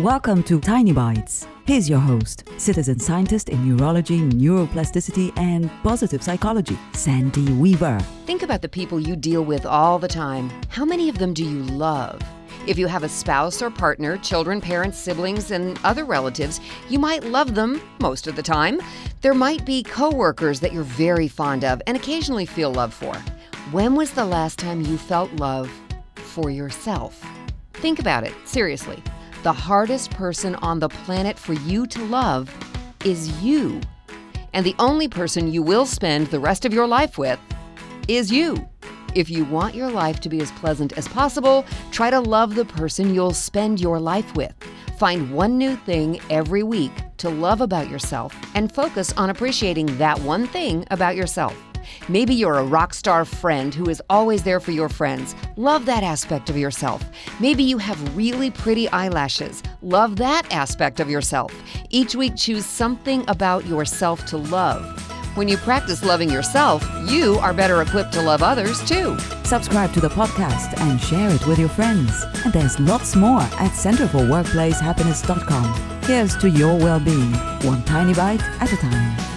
Welcome to Tiny Bites. Here's your host, citizen scientist in neurology, neuroplasticity, and positive psychology, Sandy Weaver. Think about the people you deal with all the time. How many of them do you love? If you have a spouse or partner, children, parents, siblings, and other relatives, you might love them most of the time. There might be coworkers that you're very fond of and occasionally feel love for. When was the last time you felt love for yourself? Think about it, seriously. The hardest person on the planet for you to love is you. And the only person you will spend the rest of your life with is you. If you want your life to be as pleasant as possible, try to love the person you'll spend your life with. Find one new thing every week to love about yourself and focus on appreciating that one thing about yourself. Maybe you're a rock star friend who is always there for your friends. Love that aspect of yourself. Maybe you have really pretty eyelashes. Love that aspect of yourself. Each week, choose something about yourself to love. When you practice loving yourself, you are better equipped to love others too. Subscribe to the podcast and share it with your friends. And there's lots more at centerforworkplacehappiness.com. Here's to your well being, one tiny bite at a time.